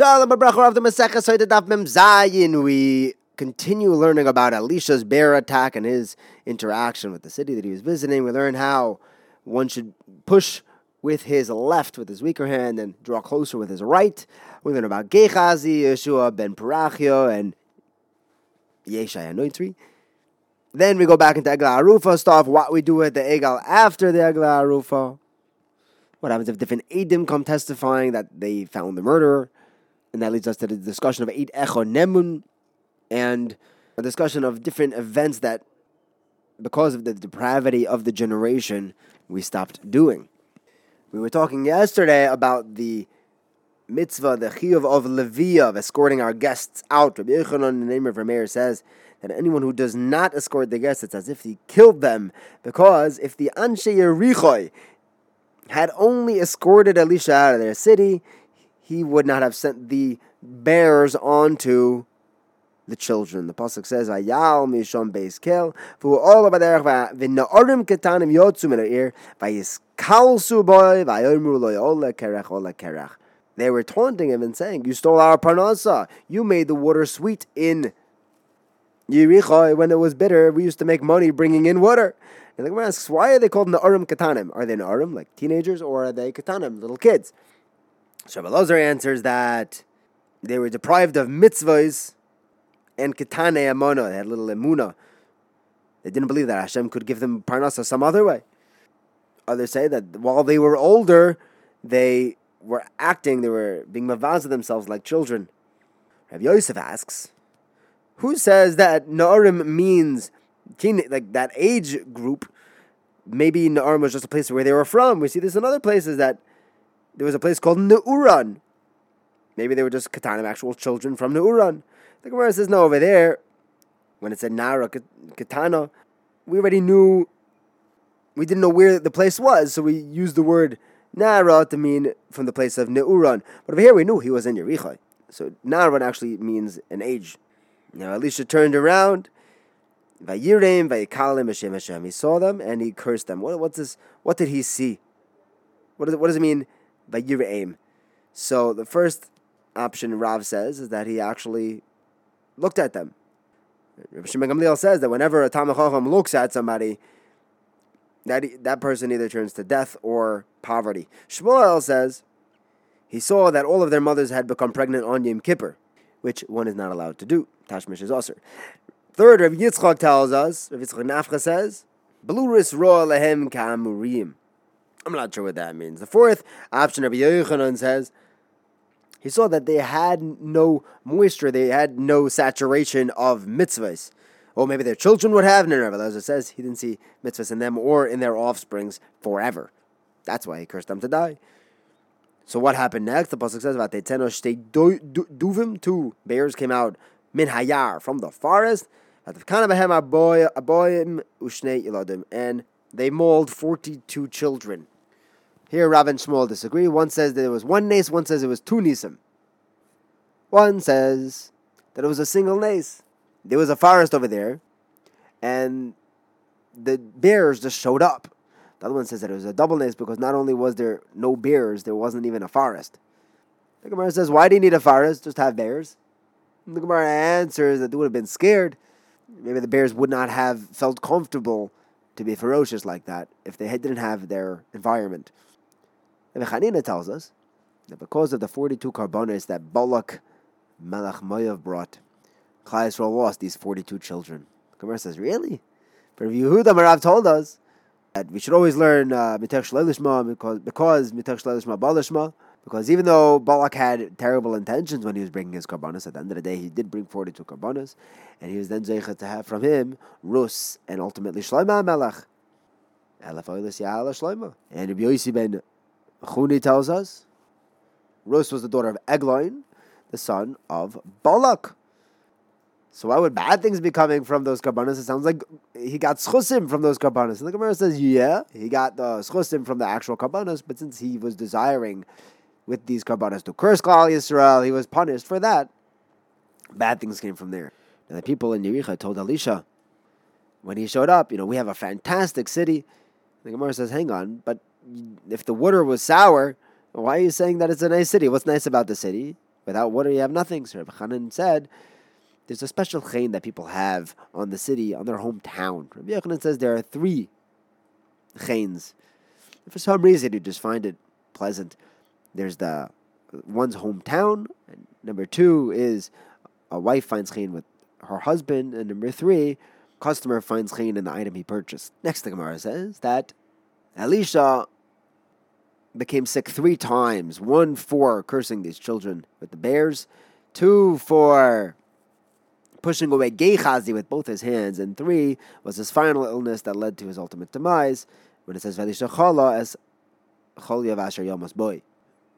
Shalom of the Zayin. We continue learning about Elisha's bear attack and his interaction with the city that he was visiting. We learn how one should push with his left, with his weaker hand, and draw closer with his right. We learn about Gehazi, Yeshua ben Parachio, and Yeshai Anoitri. Then we go back into Egla Arufa stuff, what we do with the Egal after the Egla Arufa. What happens if different Edim come testifying that they found the murderer? And that leads us to the discussion of Eid Echo Nemun and a discussion of different events that, because of the depravity of the generation, we stopped doing. We were talking yesterday about the mitzvah, the chiyuv of Leviah, of escorting our guests out. Rabbi Yechanan, the name of Rameir, says that anyone who does not escort the guests, it's as if he killed them, because if the Anshe Yerichoi had only escorted Elisha out of their city, he would not have sent the bears onto the children. The pasuk says, "Vayal mishom beis kel all b'derech v'na'orim ketanim yotzu min ha'ir v'yiskalsu boy v'ayomru lo yola kerech ola kerech." They were taunting him and saying, "You stole our parnasa. You made the water sweet in Yericho when it was bitter. We used to make money bringing in water." And the Gemara asks, "Why are they called Na'arim Katanim? Are they Na'arim like teenagers, or are they Katanim, little kids?" Shabbalazar answers that they were deprived of mitzvahs and kitane amona. They had little emuna. They didn't believe that Hashem could give them parnasa some other way. Others say that while they were older, they were acting, they were being mavaz of themselves like children. Rav Yosef asks, who says that Na'arim means teen, like that age group? Maybe Na'arim was just a place where they were from. We see this in other places that there was a place called Neuran. Maybe they were just Katanim, actual children from Neuran. The Gemara says, no, over there, when it said Nara Katana, we already knew, we didn't know where the place was, so we used the word Nara to mean from the place of Neuran. But over here we knew he was in Yerichai. So Naran actually means an age. Now Elisha turned around, Vayirim, Vayikalim, Hashem Hashem. He saw them and he cursed them. What, what's this? What did he see? What does, what does it mean? Vayiraim. So the first option Rav says is that he actually looked at them. Rabbi Shimon Gamliel says that whenever a Talmud Chacham looks at somebody, that that person either turns to death or poverty. Shmuel says he saw that all of their mothers had become pregnant on Yom Kippur, which one is not allowed to do. Tashmish is also. Third, Rabbi Yitzchak tells us, Rabbi Yitzchak Nafcha says, Bluris roa lehem ka'amurim. I'm not sure what that means. The fourth option, Rabbi Yochanan says, he saw that they had no moisture, they had no saturation of mitzvahs. Or maybe their children would have. No, no, but as it says, he didn't see mitzvahs in them or in their offsprings forever. That's why he cursed them to die. So what happened next? The pasuk says about duvim. Two bears came out min hayar from the forest. And they mauled forty-two children. Here, Rav and Shmuel disagree. One says that it was one nace, one says it was two nisim. One says that it was a single nace. There was a forest over there, and the bears just showed up. The other one says that it was a double nace because not only was there no bears, there wasn't even a forest. The Gemara says, why do you need a forest? Just have bears. And the Gemara answers that they would have been scared. Maybe the bears would not have felt comfortable to be ferocious like that if they didn't have their environment. And Chanina tells us that because of the 42 karbanos that Balak Melech Moav brought, Yisrael lost these 42 children. Gemara says, really? But Yehuda Marav told us that we should always learn Mitech uh, because because Mitech Shlelishma Balishma. Because even though Balak had terrible intentions when he was bringing his karbanos, at the end of the day he did bring 42 karbanos, and he was then zeichet to have from him Rus and ultimately Shlomo Melech. And Rabbi Yossi ben Chuni tells us Rus was the daughter of Egloin, the son of Balak. So why would bad things be coming from those karbanos? It sounds like he got schusim from those karbanos. And the Gemara says, yeah, he got the schusim from the actual karbanos, but since he was desiring with these karbanos to curse Klal Yisrael, he was punished for that. Bad things came from there. And the people in Yericha told Elisha, when he showed up, you know, we have a fantastic city. The Gemara says, hang on, but if the water was sour, why are you saying that it's a nice city? What's nice about the city? Without water, you have nothing. So Rabbi Chanan said, there's a special chain that people have on the city, on their hometown. Rabbi Yochanan says there are three chains. For some reason, you just find it pleasant. There's the one's hometown. Number two is a wife finds chain with her husband. And number three, customer finds chayin in the item he purchased. Next, the Gemara says that Elisha became sick three times. One for cursing these children with the bears, two for pushing away Gehazi with both his hands, and three was his final illness that led to his ultimate demise. When it says Elisha chala as cholya vasher yomas boy.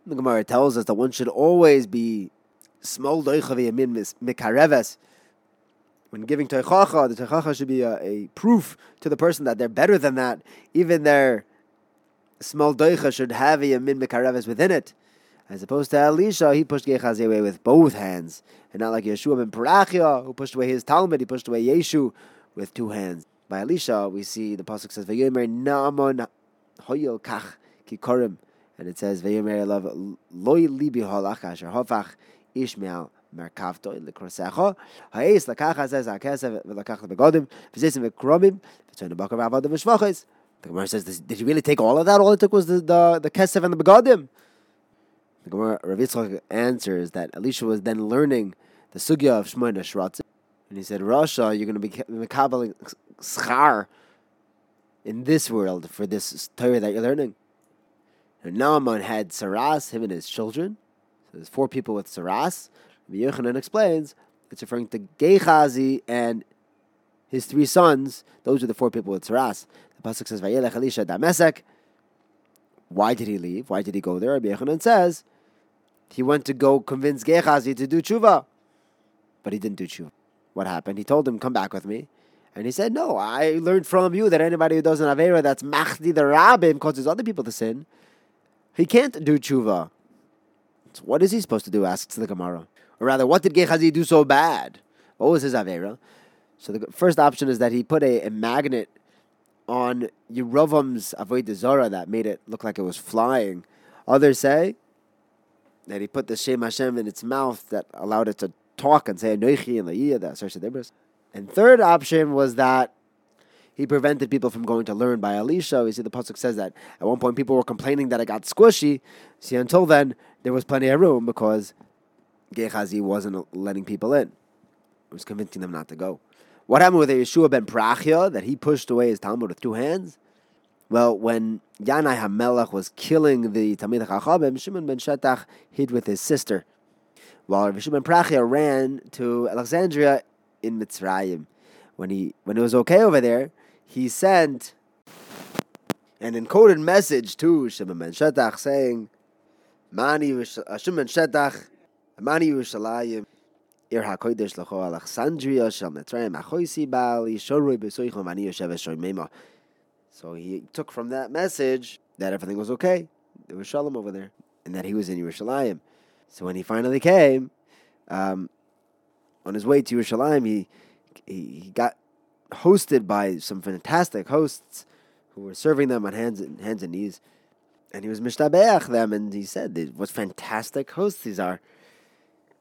The Gemara tells us that one should always be small mikareves when giving teichacha, the teichacha should be a, a, proof to the person that they're better than that. Even their small doicha should have a yamin mekareves within it. As opposed to Elisha, he pushed Gehazi away with both hands. And not like Yeshua ben Parachia, who pushed away his Talmud, he pushed away Yeshu with two hands. By Elisha, we see the Pasuk says, Kach Kikorim And it says, Vayomer Elav Loi Libi Holach Asher Hofach Ishmael מרכבתו לקרוסךו, האיס לקח הזה זה הכסף ולקח לבגודים, וזיסים וקרובים, וצוין הבוקר ועבודם ושבוכס. The Gemara says, did you really take all of that? All it took was the, the, the kesef and the begodim. The Gemara, Rav Yitzchak answers that Elisha was then learning the sugya of Shmoyna Shratzim. And he said, Rasha, you're going to be mekabeling schar in this world for this Torah that you're learning. And Naaman had Saras, him and his children. So there's four people with Saras. Yochanan explains it's referring to Gehazi and his three sons. Those are the four people with Saras. The pasuk says Vayelech Elisha Damesek. Why did he leave? Why did he go there? Rabbi Yochanan says he went to go convince Gehazi to do tshuva, but he didn't do tshuva. What happened? He told him, "Come back with me." And he said, No, I learned from you that anybody who does an Avera that's Mahdi the Rabbim causes other people to sin. He can't do tshuva. So what is he supposed to do? asks the Gemara. Or rather, what did Gehazi do so bad? What was his Avera? So the first option is that he put a, a magnet on Yerovam's Avodah Zarah that made it look like it was flying. Others say that he put the Shem Hashem in its mouth that allowed it to talk and say Anoichi and La'iyah, that And third option was that he prevented people from going to learn by Elisha. We see the pasuk says that at one point people were complaining that it got squishy. See, until then there was plenty of room because Gehazi wasn't letting people in. He was convincing them not to go. What happened with Yeshua ben Prachia, that he pushed away his Talmud with two hands? Well, when Yanai HaMelech was killing the Talmid Chachabim, Shimon ben Shetach hid with his sister, while Shimon ben Prachia ran to Alexandria in Mitzrayim. When, he, when it was okay over there, he sent an encoded message to Shimon ben Shetach saying, Mani Shimon Shetach Amani Yerushalayim, Ir HaKodesh L'cho Alexandria, Shel Mitzrayim, Achoisi Bali, Shoroi B'soichom, Ani Yoshev Shoimema. So he took from that message that everything was okay. There was Shalom over there, and that he was in Yerushalayim. So when he finally came, um, on his way to Yerushalayim, he, he, he got hosted by some fantastic hosts who were serving them on hands and, hands and knees. And he was mishtabeach them, and he said, "What fantastic hosts these are!"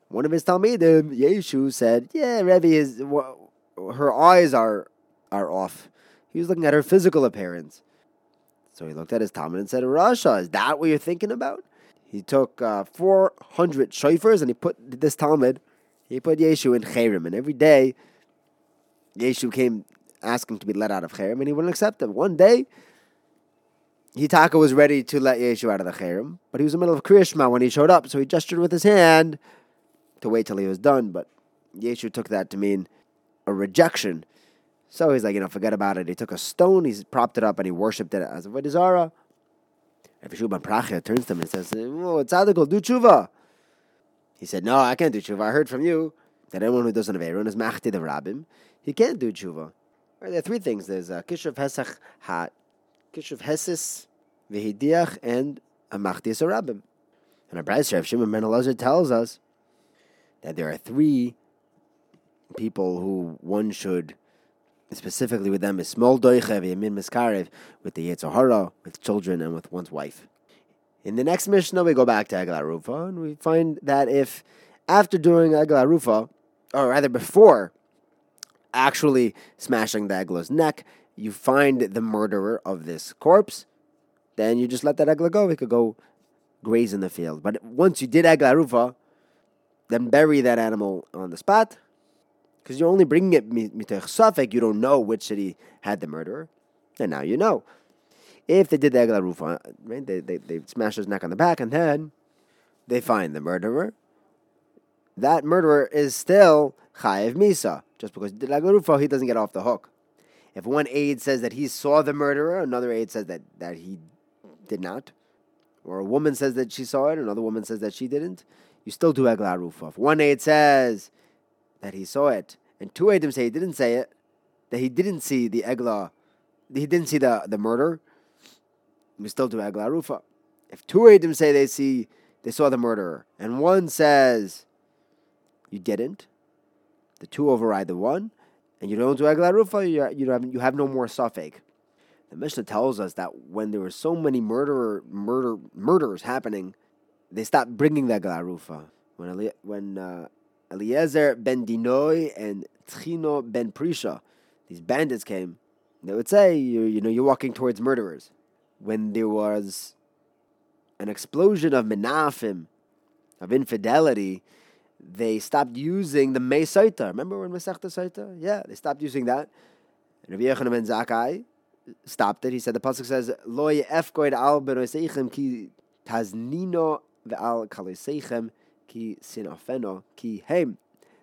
one of his Talmidim, Yeshu, said, "Yeah, Rebbe is her eyes are are off." He was looking at her physical appearance. So he looked at his Talmud and said, "Rasha, is that what you're thinking about?" He took uh, 400 shofars and he put this Talmud, he put Yeshu in Cherem, and every day Yeshu came asking to be let out of Cherem, and he wouldn't accept him. One day, Hitaka was ready to let Yeshu out of the Cherem, but he was in the middle of Krishma when he showed up, so he gestured with his hand to wait till he was done, but Yeshu took that to mean a rejection. So he's like, you know, forget about it. He took a stone, he propped it up, and he worshipped it as a Vodizara. If Yeshua ben Prachia turns to him and says, Oh, Tzadikul, do tshuva. He said, No, I can't do tshuva. I heard from you that anyone who doesn't have Aaron is Machti the Rabbim. He can't do tshuva. Right, there are three things. There's uh, a Kishav Hesach Hat, Kishav Hesis, Vihidiach, and a Machti Rabbim. And our Bryce Rav Shimon Ben Elazar tells us that there are three people who one should specifically with them is small doichev yamin miskarev with the Yetzirah, with children and with one's wife. In the next Mishnah, we go back to Egla Rufa, and we find that if after doing Egla Rufa, or rather before actually smashing the Egla's neck, you find the murderer of this corpse, then you just let that Agla go. He could go graze in the field. But once you did Agla Rufa, then bury that animal on the spot, because you're only bringing it mitech safek. You don't know which city had the murderer, and now you know. If they did the Agla Rufa, right, they, they, they smash his neck on the back, and then they find the murderer, that murderer is still Chayev Misa. Just because Rufa, he doesn't get off the hook. If one aide says that he saw the murderer, another aide says that, that he did not, or a woman says that she saw it, another woman says that she didn't, you still do Egla Rufa. If one aide says that he saw it, and two aidim say he didn't say it, that he didn't see the Egla, he didn't see the, the murder, we still do Egla Rufa. If two Adim say they see they saw the murderer, and one says you didn't, the two override the one, and you don't do Egla Rufa, you, have, you have no more Safek. The Mishnah tells us that when there were so many murderer, murder, murders happening, they stopped bringing the Egla Rufa. When, Eli, when uh, Eliezer ben Dinoy and Tchino ben Prisha, these bandits came, they would say, you, you know, you're walking towards murderers when there was an explosion of menafim, of infidelity, they stopped using the Mesaita. Remember when Masechta Saita? Yeah, they stopped using that. And Rabbi Yochanan ben Zakkai stopped it. He said the pasuk says, "Lo efkoid al benoseichem ki taznino ve'al kaloseichem ki sinafeno ki heim."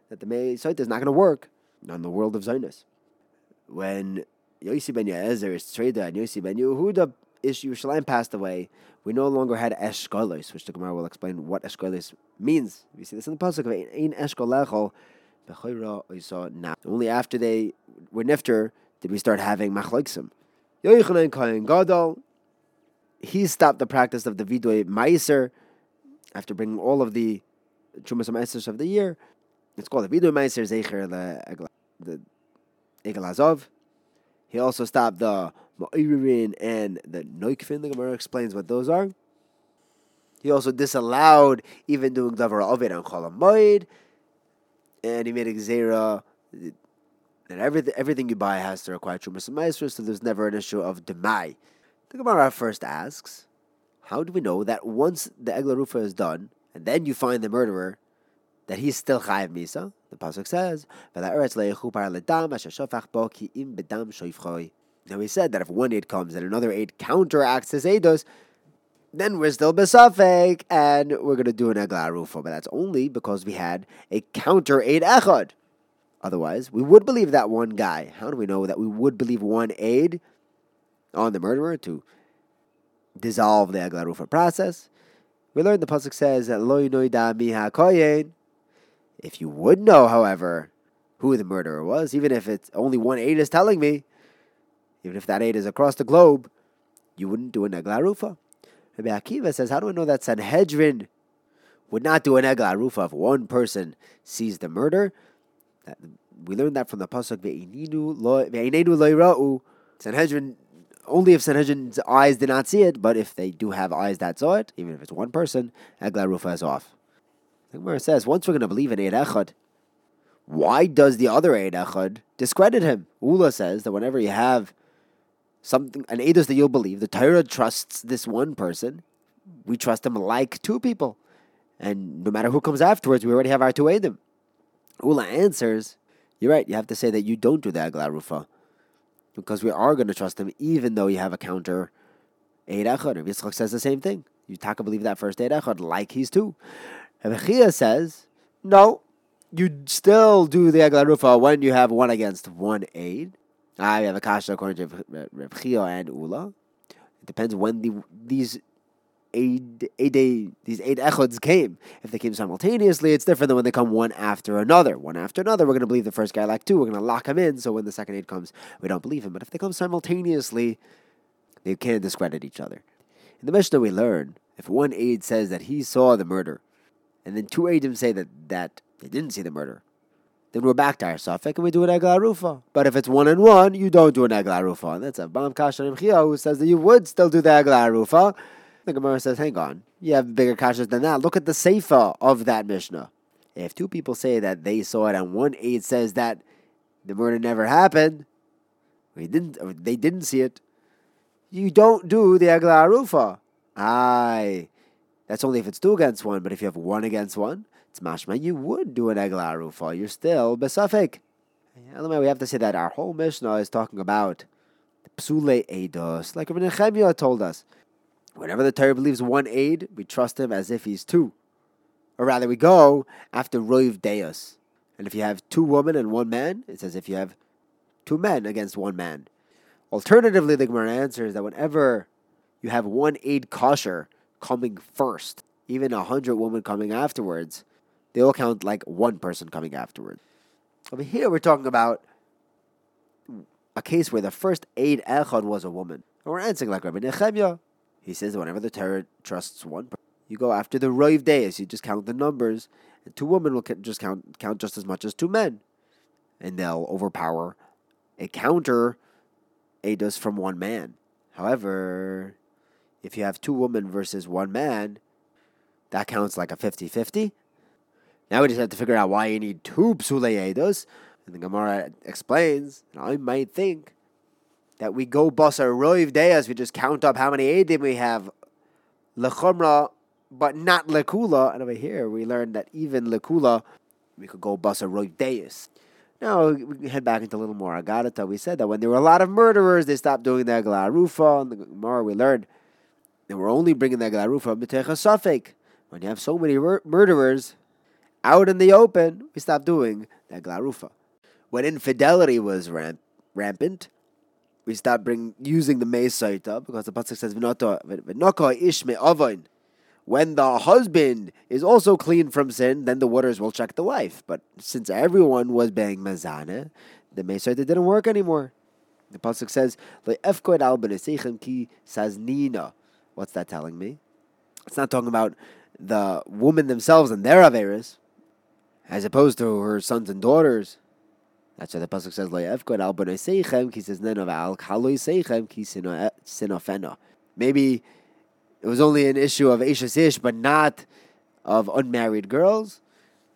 That the Mesaita is not going to work in the world of Zionist. When Yossi ben Yezer Ish Tzreida and Yossi ben Yehuda Ish Yerushalayim passed away, we no longer had Eshkolos, which the Gemara will explain what Eshkolos means. We see this in the pasuk of Ein Eshkolecho, now. Only after they were nifter did we start having machloksim. Yochanan Kohen Gadol, he stopped the practice of the Vidoy Meiser after bringing all of the Chumas Meisers of the year. It's called the Vidoy Meiser Zecher the Egel Azov. He also stopped the Ma'irin and the Noikfin. The Gemara explains what those are. He also disallowed even doing Davar Ovid on Cholamoid. And he made a Xera that everything, everything you buy has to require Trumas and so there's never an issue of Demai. The Gemara first asks, how do we know that once the Egla Rufa is done, and then you find the murderer, that he's still Chayiv Misa? The Pasuk says, now, he said that if one aid comes and another aid counteracts his aidos, then we're still besafek, and we're going to do an eglarufa. But that's only because we had a counter aid echad. Otherwise, we would believe that one guy. How do we know that we would believe one aid on the murderer to dissolve the eglarufa process? We learned the pasuk says that loy noida miha koyin. If you would know, however, who the murderer was, even if it's only one aid is telling me, even if that aid is across the globe, you wouldn't do an Egla Rufa. Rabbi Akiva says, How do we know that Sanhedrin would not do an Egla Rufa if one person sees the murder? That, we learned that from the Pasuk, Sanhedrin, only if Sanhedrin's eyes did not see it, but if they do have eyes that saw it, even if it's one person, Egla Rufa is off. The Gemara says, once we're going to believe in Eid Echad, why does the other Eid Echad discredit him? Ula says that whenever you have something an edus that you'll believe. The Torah trusts this one person. We trust him like two people. And no matter who comes afterwards, we already have our two edim. Ula answers, you're right, you have to say that you don't do the Agla Rufa. Because we are going to trust him even though you have a counter Eid Echad. Yitzchak says the same thing. You taka believe that first Eid Echad like he's two. Rebechia says, no, you still do the Agla Rufa when you have one against one aid. I have a kasha according to Reb Chia and Ula. It depends when the these eight these eight echods came. If they came simultaneously, it's different than when they come one after another. One after another, we're going to believe the first guy like two. We're going to lock him in. So when the second aid comes, we don't believe him. But if they come simultaneously, they can't discredit each other. In the Mishnah, we learn if one aid says that he saw the murder, and then two aids say that that they didn't see the murder, then we're back to our suffix and we do an egla. But if it's one and one, you don't do an egla. And that's a Bam Kashan Chia who says that you would still do the egla rufa. The Gemara says, hang on, you have bigger kashas than that. Look at the seifa of that Mishnah. If two people say that they saw it and one aide says that the murder never happened, we didn't, they didn't see it, you don't do the Egla Arufa. Aye. That's only if it's two against one, but if you have one against one, it's mashma, you would do an Egla Arufa. You're still besafik. We have to say that our whole Mishnah is talking about Psule Eidos, like Rabbi Nechemia told us. Whenever the Torah believes one aid, we trust him as if he's two. Or rather, we go after Roiv Deus. And if you have two women and one man, it's as if you have two men against one man. Alternatively, the Gemara answers that whenever you have one aid kosher coming first, even a hundred women coming afterwards, they all count like one person coming afterward. Over here, we're talking about a case where the first aid echad was a woman. And we're answering like Rabbi Nechemia. He says that whenever the Torah trusts one person, you go after the Roiv days. You just count the numbers, and two women will just count count just as much as two men, and they'll overpower a counter Eidos from one man. However, if you have two women versus one man, that counts like a 50-50. Now we just have to figure out why you need two Psule Eidos. And the Gemara explains, and I might think that we go basar roiv deyas, we just count up how many edim we have lechumra, but not lekula. And over here we learned that even lekula, we could go basar roiv deyas. Now we head back into a little more agadata. We said that when there were a lot of murderers, they stopped doing the aglarufa. And the more we learned they were only bringing the aglarufa b'techa safek. When you have so many mur- murderers out in the open, we stopped doing the glarufa. When infidelity was ramp- rampant, we stopped bring using the Mesaita because the pasuk says v'noko ish me'avoin. When the husband is also clean from sin, then the waters will check the wife. But since everyone was being mazana, the Mesaita didn't work anymore. The pasuk says le'efkoid al ki saznina. What's that telling me? It's not talking about the woman themselves and their averis, as opposed to her sons and daughters. That's why the pasuk says loyevkod al seichem ki says neno al kaloi seichem ki sinofena. Maybe it was only an issue of Isha Ish, but not of unmarried girls.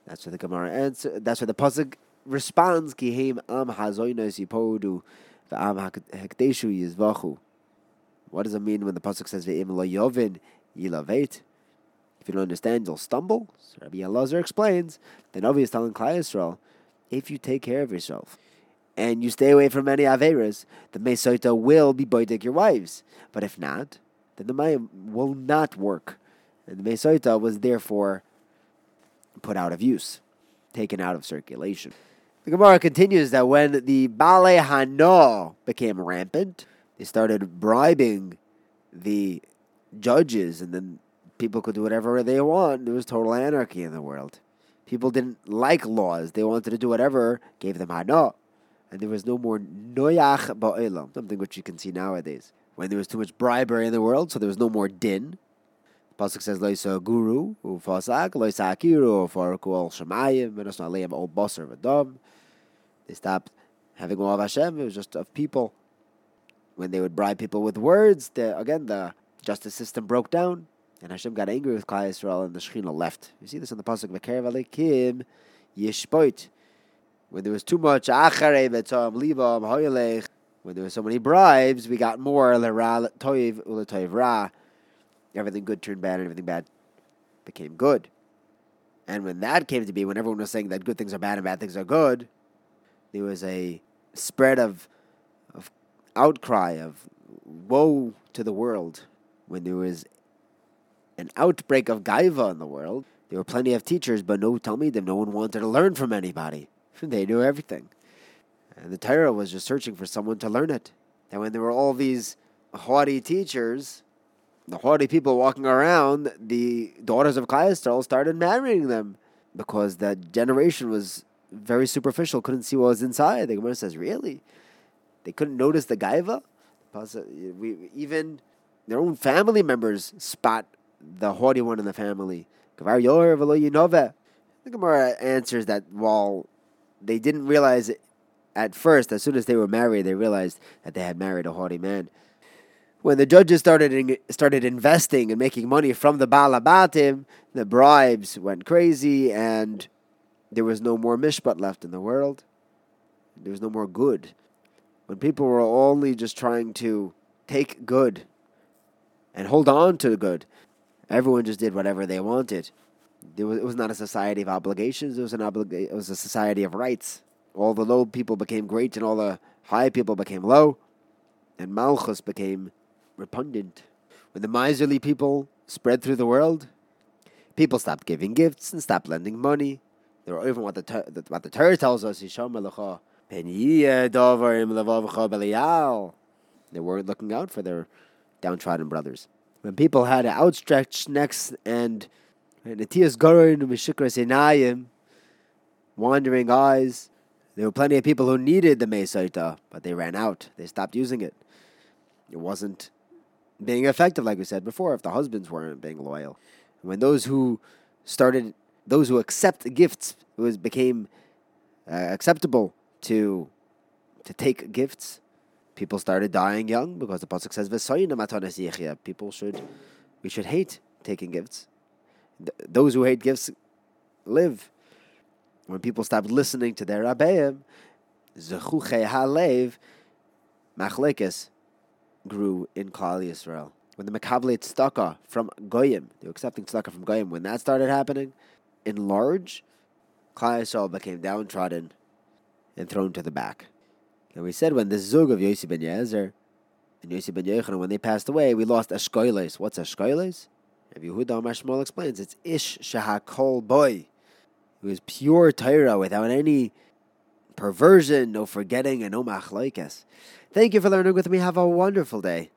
That's what the Gemara answer. That's what the pasuk responds. Ki heim am hazoinos yipodu ve'am hekdeshu yizvachu. What does it mean when the pasuk says ve'im lo yovin yilavet? If you don't understand, you'll stumble. So Rabbi Elazar explains. Then is telling Klal Yisrael if you take care of yourself and you stay away from any averas, the Mesoita will be boidik your wives. But if not, then the Mayim will not work. And the Mesoita was therefore put out of use, taken out of circulation. The Gemara continues that when the Bale Hano became rampant, they started bribing the judges, and then people could do whatever they want. There was total anarchy in the world. People didn't like laws. They wanted to do whatever gave them hana. And there was no more noyach ba'ilam, something which you can see nowadays. When there was too much bribery in the world, so there was no more din. The Pasuk says, Loisa guru, ufasak, loisa akiru, ufarku al shemayim, venosna leim ol basar v'dam. They stopped having law of Hashem. It was just of people. When they would bribe people with words, the, again, the justice system broke down. And Hashem got angry with Klal Yisrael, and the Shechina left. You see this in the pasuk V'kerev Alekim Yishpoit. When there was too much Acharei Betzam Libam Hoyelech, when there were so many bribes, we got more Lera Toiv Ulatoiv Ra. Everything good turned bad, and everything bad became good. And when that came to be, when everyone was saying that good things are bad and bad things are good, there was a spread of of outcry of woe to the world when there was an outbreak of gaiva in the world. There were plenty of teachers, but no Talmidim. No one wanted to learn from anybody. They knew everything. And the Torah was just searching for someone to learn it. And when there were all these haughty teachers, the haughty people walking around, the daughters of Klai started marrying them because that generation was very superficial, couldn't see what was inside. The Gemara says, really? They couldn't notice the gaiva? We, even their own family members spot the haughty one in the family. The Gemara answers that while they didn't realize it at first, as soon as they were married, they realized that they had married a haughty man. When the judges started in, started investing and making money from the Balabatim, the bribes went crazy, and there was no more mishpat left in the world. There was no more good. When people were only just trying to take good and hold on to the good, everyone just did whatever they wanted. Was, it was not a society of obligations. It was an obliga- It was a society of rights. All the low people became great, and all the high people became low, and Malchus became repugnant. When the miserly people spread through the world, people stopped giving gifts and stopped lending money. They were even what the what the Torah tells us. They weren't looking out for their downtrodden brothers. When people had outstretched necks and Natias Gorin Mishikra wandering eyes, there were plenty of people who needed the Mesaita, but they ran out. They stopped using it. It wasn't being effective, like we said before, if the husbands weren't being loyal. When those who started, those who accept gifts, was became uh, acceptable to to take gifts. People started dying young because the pasuk says People should we should hate taking gifts. Th- those who hate gifts live. When people stopped listening to their rabbeim, zechuche halev machlekes grew in Klal Yisrael. When the Makablet tzedakah from Goyim, were accepting tzedakah from Goyim, when that started happening, in large, Klal Yisrael became downtrodden and thrown to the back. And we said when the Zug of Yossi ben Yezer and Yossi ben Yochanan, when they passed away, we lost Ashkoiles. What's Ashkoiles? Rabbi Yehuda Amar explains, it's Ish Shahakol Boy. It was pure Torah without any perversion, no forgetting, and no machlaikas. Thank you for learning with me. Have a wonderful day.